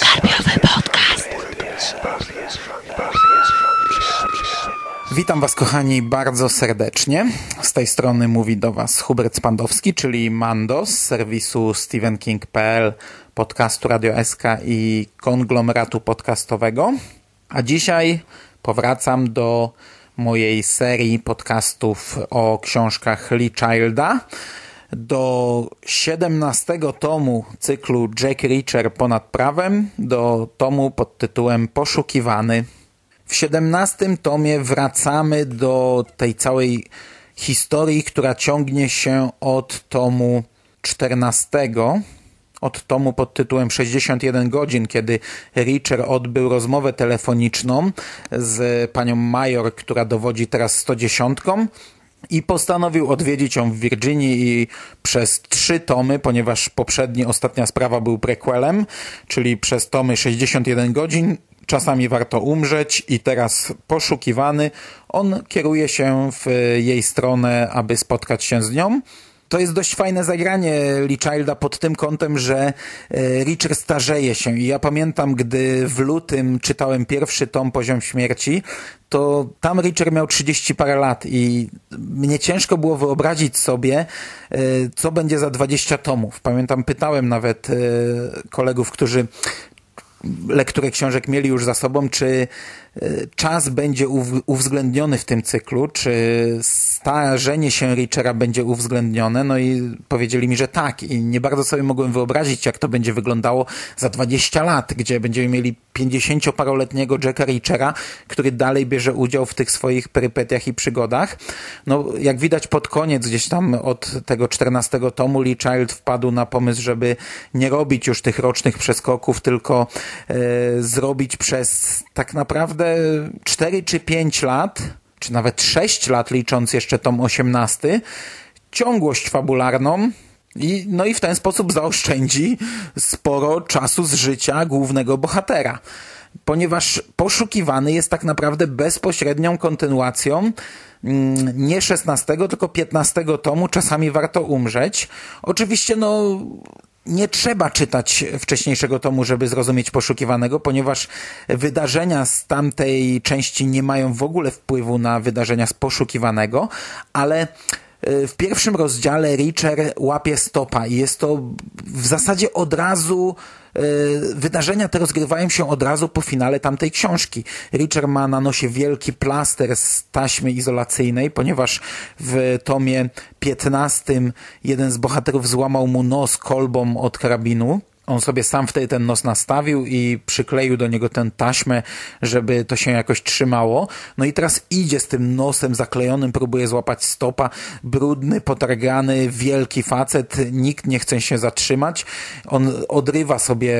Karpiowy podcast. Witam Was, kochani, bardzo serdecznie. Z tej strony mówi do Was Hubert Spandowski, czyli Mando z serwisu StephenKing.pl, podcastu Radio SK i konglomeratu podcastowego. A dzisiaj powracam do mojej serii podcastów o książkach Lee Childa do 17 tomu cyklu Jack Reacher ponad prawem, do tomu pod tytułem Poszukiwany. W 17 tomie wracamy do tej całej historii, która ciągnie się od tomu 14, od tomu pod tytułem 61 godzin, kiedy Reacher odbył rozmowę telefoniczną z panią Major, która dowodzi teraz 110 i postanowił odwiedzić ją w Virginii i przez trzy tomy, ponieważ poprzedni, ostatnia sprawa był prequelem, czyli przez tomy 61 godzin, czasami warto umrzeć i teraz poszukiwany, on kieruje się w jej stronę, aby spotkać się z nią. To jest dość fajne zagranie Lee Childa pod tym kątem, że e, Richard starzeje się. I ja pamiętam, gdy w lutym czytałem pierwszy tom Poziom Śmierci, to tam Richard miał 30 parę lat i mnie ciężko było wyobrazić sobie, e, co będzie za 20 tomów. Pamiętam, pytałem nawet e, kolegów, którzy lekturę książek mieli już za sobą, czy czas będzie uwzględniony w tym cyklu, czy starzenie się Richera będzie uwzględnione, no i powiedzieli mi, że tak. I nie bardzo sobie mogłem wyobrazić, jak to będzie wyglądało za 20 lat, gdzie będziemy mieli 50-paroletniego Jacka Richera, który dalej bierze udział w tych swoich perypetiach i przygodach. No, jak widać pod koniec, gdzieś tam od tego 14 tomu Lee Child wpadł na pomysł, żeby nie robić już tych rocznych przeskoków, tylko e, zrobić przez tak naprawdę 4 czy 5 lat, czy nawet 6 lat licząc jeszcze tom 18, ciągłość fabularną, i, no i w ten sposób zaoszczędzi sporo czasu z życia głównego bohatera. Ponieważ poszukiwany jest tak naprawdę bezpośrednią kontynuacją mm, nie 16, tylko 15 tomu, czasami warto umrzeć. Oczywiście, no, nie trzeba czytać wcześniejszego tomu, żeby zrozumieć poszukiwanego, ponieważ wydarzenia z tamtej części nie mają w ogóle wpływu na wydarzenia z poszukiwanego, ale w pierwszym rozdziale Richer łapie stopa i jest to w zasadzie od razu e, wydarzenia te rozgrywają się od razu po finale tamtej książki. Richard ma na nosie wielki plaster z taśmy izolacyjnej, ponieważ w tomie 15 jeden z bohaterów złamał mu nos kolbą od karabinu. On sobie sam wtedy ten nos nastawił i przykleił do niego tę taśmę, żeby to się jakoś trzymało. No i teraz idzie z tym nosem zaklejonym, próbuje złapać stopa. Brudny, potargany, wielki facet. Nikt nie chce się zatrzymać. On odrywa sobie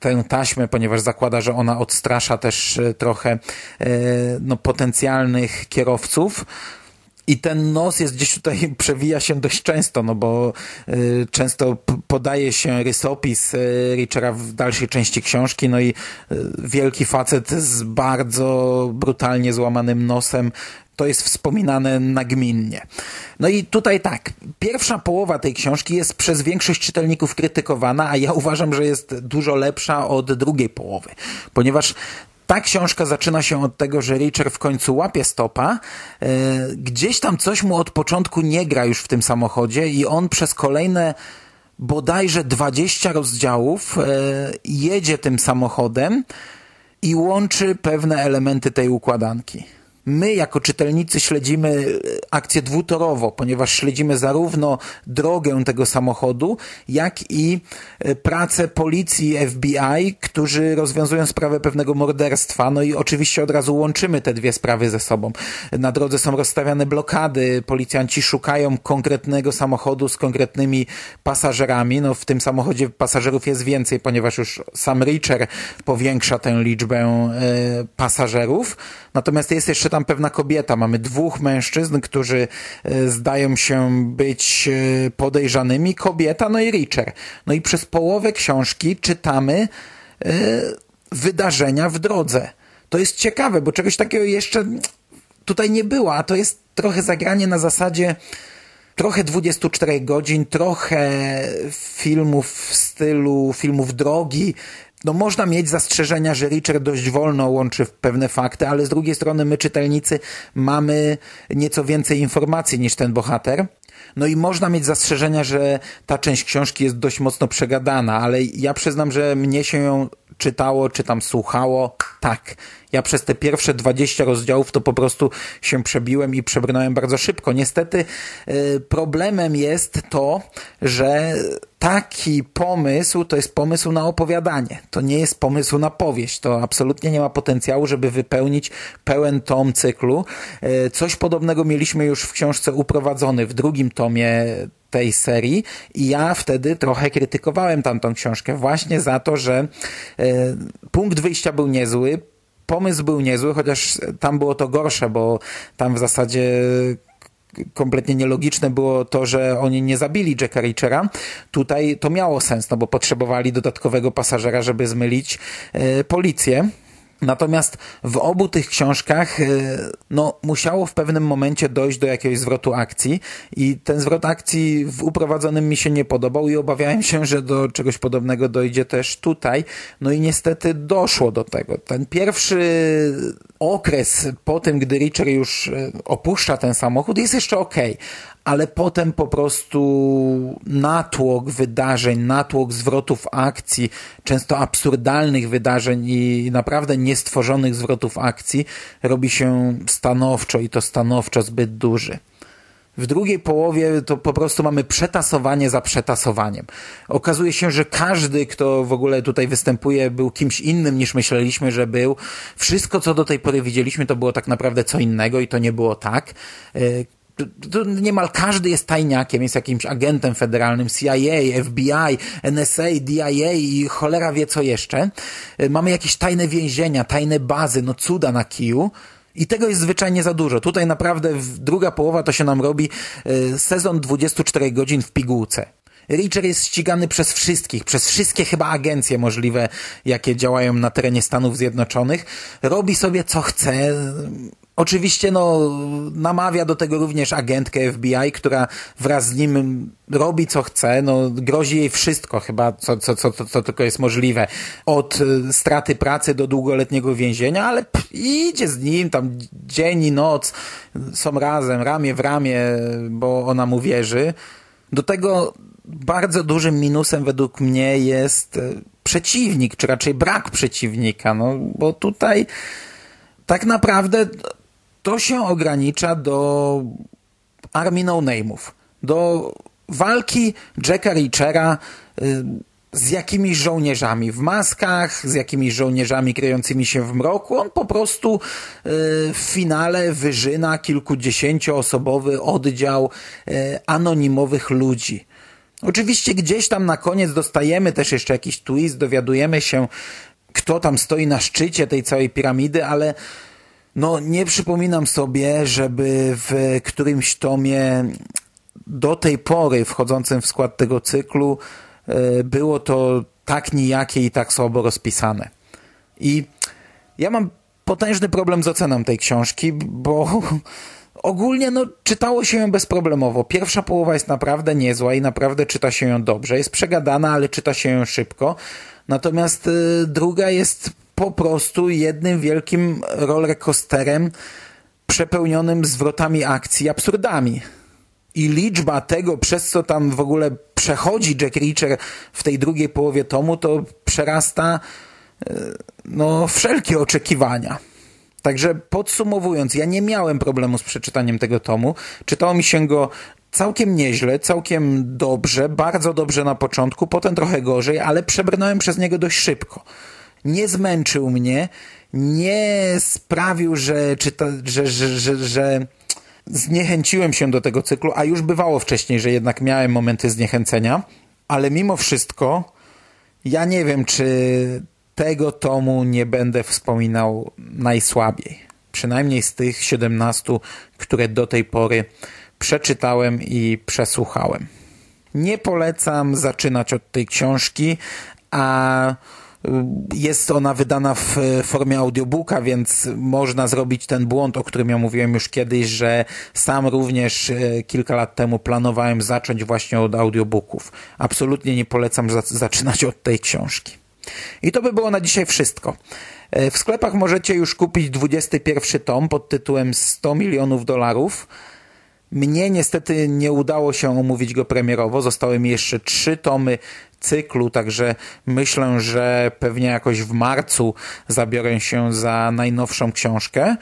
tę taśmę, ponieważ zakłada, że ona odstrasza też e, trochę e, no, potencjalnych kierowców. I ten nos jest gdzieś tutaj, przewija się dość często, no bo y, często podaje się rysopis y, Richera w dalszej części książki, no i y, wielki facet z bardzo brutalnie złamanym nosem to jest wspominane nagminnie. No i tutaj tak, pierwsza połowa tej książki jest przez większość czytelników krytykowana, a ja uważam, że jest dużo lepsza od drugiej połowy, ponieważ ta książka zaczyna się od tego, że Richard w końcu łapie stopa. E, gdzieś tam coś mu od początku nie gra już w tym samochodzie i on przez kolejne bodajże 20 rozdziałów e, jedzie tym samochodem i łączy pewne elementy tej układanki my jako czytelnicy śledzimy e, akcję dwutorowo, ponieważ śledzimy zarówno drogę tego samochodu, jak i e, pracę policji FBI, którzy rozwiązują sprawę pewnego morderstwa. No i oczywiście od razu łączymy te dwie sprawy ze sobą. Na drodze są rozstawiane blokady, policjanci szukają konkretnego samochodu z konkretnymi pasażerami. No w tym samochodzie pasażerów jest więcej, ponieważ już sam Richer powiększa tę liczbę e, pasażerów. Natomiast jest jeszcze tam pewna kobieta. Mamy dwóch mężczyzn, którzy e, zdają się być e, podejrzanymi. Kobieta, no i Richer. No i przez połowę książki czytamy e, wydarzenia w drodze. To jest ciekawe, bo czegoś takiego jeszcze tutaj nie było, a to jest trochę zagranie na zasadzie trochę 24 godzin, trochę filmów w stylu filmów drogi, no można mieć zastrzeżenia, że Richard dość wolno łączy pewne fakty, ale z drugiej strony my czytelnicy mamy nieco więcej informacji niż ten bohater. No i można mieć zastrzeżenia, że ta część książki jest dość mocno przegadana, ale ja przyznam, że mnie się ją czytało, czy tam słuchało. Tak. Ja przez te pierwsze 20 rozdziałów to po prostu się przebiłem i przebrnąłem bardzo szybko. Niestety y, problemem jest to, że taki pomysł to jest pomysł na opowiadanie. To nie jest pomysł na powieść. To absolutnie nie ma potencjału, żeby wypełnić pełen tom cyklu. Y, coś podobnego mieliśmy już w książce Uprowadzony w drugim tomie tej serii i ja wtedy trochę krytykowałem tamtą książkę właśnie za to, że e, punkt wyjścia był niezły, pomysł był niezły, chociaż tam było to gorsze, bo tam w zasadzie kompletnie nielogiczne było to, że oni nie zabili Jacka Richera. Tutaj to miało sens, no bo potrzebowali dodatkowego pasażera, żeby zmylić e, policję. Natomiast w obu tych książkach e, no, musiało w pewnym momencie dojść do jakiegoś zwrotu akcji i ten zwrot akcji w uprowadzonym mi się nie podobał i obawiałem się, że do czegoś podobnego dojdzie też tutaj. No i niestety doszło do tego. Ten pierwszy okres po tym, gdy Richard już e, opuszcza ten samochód jest jeszcze ok, ale potem po prostu natłok wydarzeń, natłok zwrotów akcji, często absurdalnych wydarzeń i naprawdę niestworzonych zwrotów akcji robi się stanowczo i to stanowczo zbyt duży. W drugiej połowie to po prostu mamy przetasowanie za przetasowaniem. Okazuje się, że każdy, kto w ogóle tutaj występuje, był kimś innym niż myśleliśmy, że był. Wszystko, co do tej pory widzieliśmy, to było tak naprawdę co innego i to nie było tak e, to niemal każdy jest tajniakiem, jest jakimś agentem federalnym CIA, FBI, NSA, DIA i cholera wie co jeszcze. E, mamy jakieś tajne więzienia, tajne bazy, no cuda na kiju. I tego jest zwyczajnie za dużo. Tutaj naprawdę druga połowa to się nam robi e, sezon 24 godzin w pigułce. Richard jest ścigany przez wszystkich, przez wszystkie chyba agencje możliwe, jakie działają na terenie Stanów Zjednoczonych. Robi sobie co chce. Oczywiście no, namawia do tego również agentkę FBI, która wraz z nim robi co chce, no, grozi jej wszystko chyba, co, co, co, co, tylko jest możliwe. Od y, straty pracy do długoletniego więzienia, ale idzie z nim tam dzień i noc, są razem, ramię w ramię, bo ona mu wierzy. Do tego bardzo dużym minusem według mnie jest y, przeciwnik, czy raczej brak przeciwnika, no, bo tutaj tak naprawdę to się ogranicza do armii no-name'ów, do walki Jacka Reachera y, z jakimiś żołnierzami w maskach, z jakimiś żołnierzami kryjącymi się w mroku. On po prostu y, w finale wyżyna kilkudziesięcioosobowy oddział y, anonimowych ludzi. Oczywiście gdzieś tam na koniec dostajemy też jeszcze jakiś twist, dowiadujemy się, kto tam stoi na szczycie tej całej piramidy, ale no, nie przypominam sobie, żeby w którymś tomie do tej pory wchodzącym w skład tego cyklu e, było to tak nijakie i tak słabo rozpisane. I ja mam potężny problem z oceną tej książki, bo ogólnie no, czytało się ją bezproblemowo. Pierwsza połowa jest naprawdę niezła i naprawdę czyta się ją dobrze. Jest przegadana, ale czyta się ją szybko. Natomiast y, druga jest po prostu jednym wielkim rollercoasterem przepełnionym zwrotami akcji, absurdami. I liczba tego, przez co tam w ogóle przechodzi Jack Reacher w tej drugiej połowie tomu, to przerasta e, no, wszelkie oczekiwania. Także podsumowując, ja nie miałem problemu z przeczytaniem tego tomu. Czytało mi się go całkiem nieźle, całkiem dobrze, bardzo dobrze na początku, potem trochę gorzej, ale przebrnąłem przez niego dość szybko nie zmęczył mnie, nie sprawił, że, czyta, że, że, że, że zniechęciłem się do tego cyklu, a już bywało wcześniej, że jednak miałem momenty zniechęcenia, ale mimo wszystko ja nie wiem, czy tego tomu nie będę wspominał najsłabiej. Przynajmniej z tych 17, które do tej pory przeczytałem i przesłuchałem. Nie polecam zaczynać od tej książki, a Jest ona wydana w formie audiobooka, więc można zrobić ten błąd, o którym ja mówiłem już kiedyś, że sam również e, kilka lat temu planowałem zacząć właśnie od audiobooków. Absolutnie nie polecam zaczynać od tej książki. I to by było na dzisiaj wszystko. E, w sklepach możecie już kupić 21 tom pod tytułem 100 milionów dolarów. Mnie niestety nie udało się omówić go premierowo. Zostały mi jeszcze trzy tomy cyklu, także myślę, że pewnie jakoś w marcu zabiorę się za najnowszą książkę.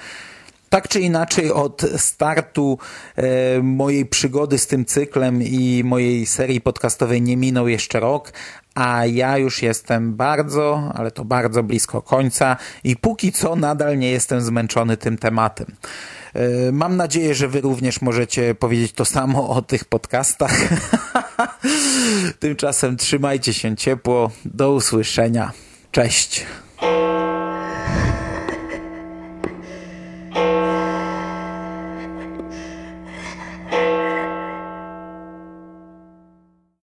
Tak czy inaczej, od startu e, mojej przygody z tym cyklem i mojej serii podcastowej nie minął jeszcze rok, a ja już jestem bardzo, ale to bardzo blisko końca i póki co nadal nie jestem zmęczony tym tematem. E, mam nadzieję, że Wy również możecie powiedzieć to samo o tych podcastach. Tymczasem trzymajcie się ciepło. Do usłyszenia. Cześć.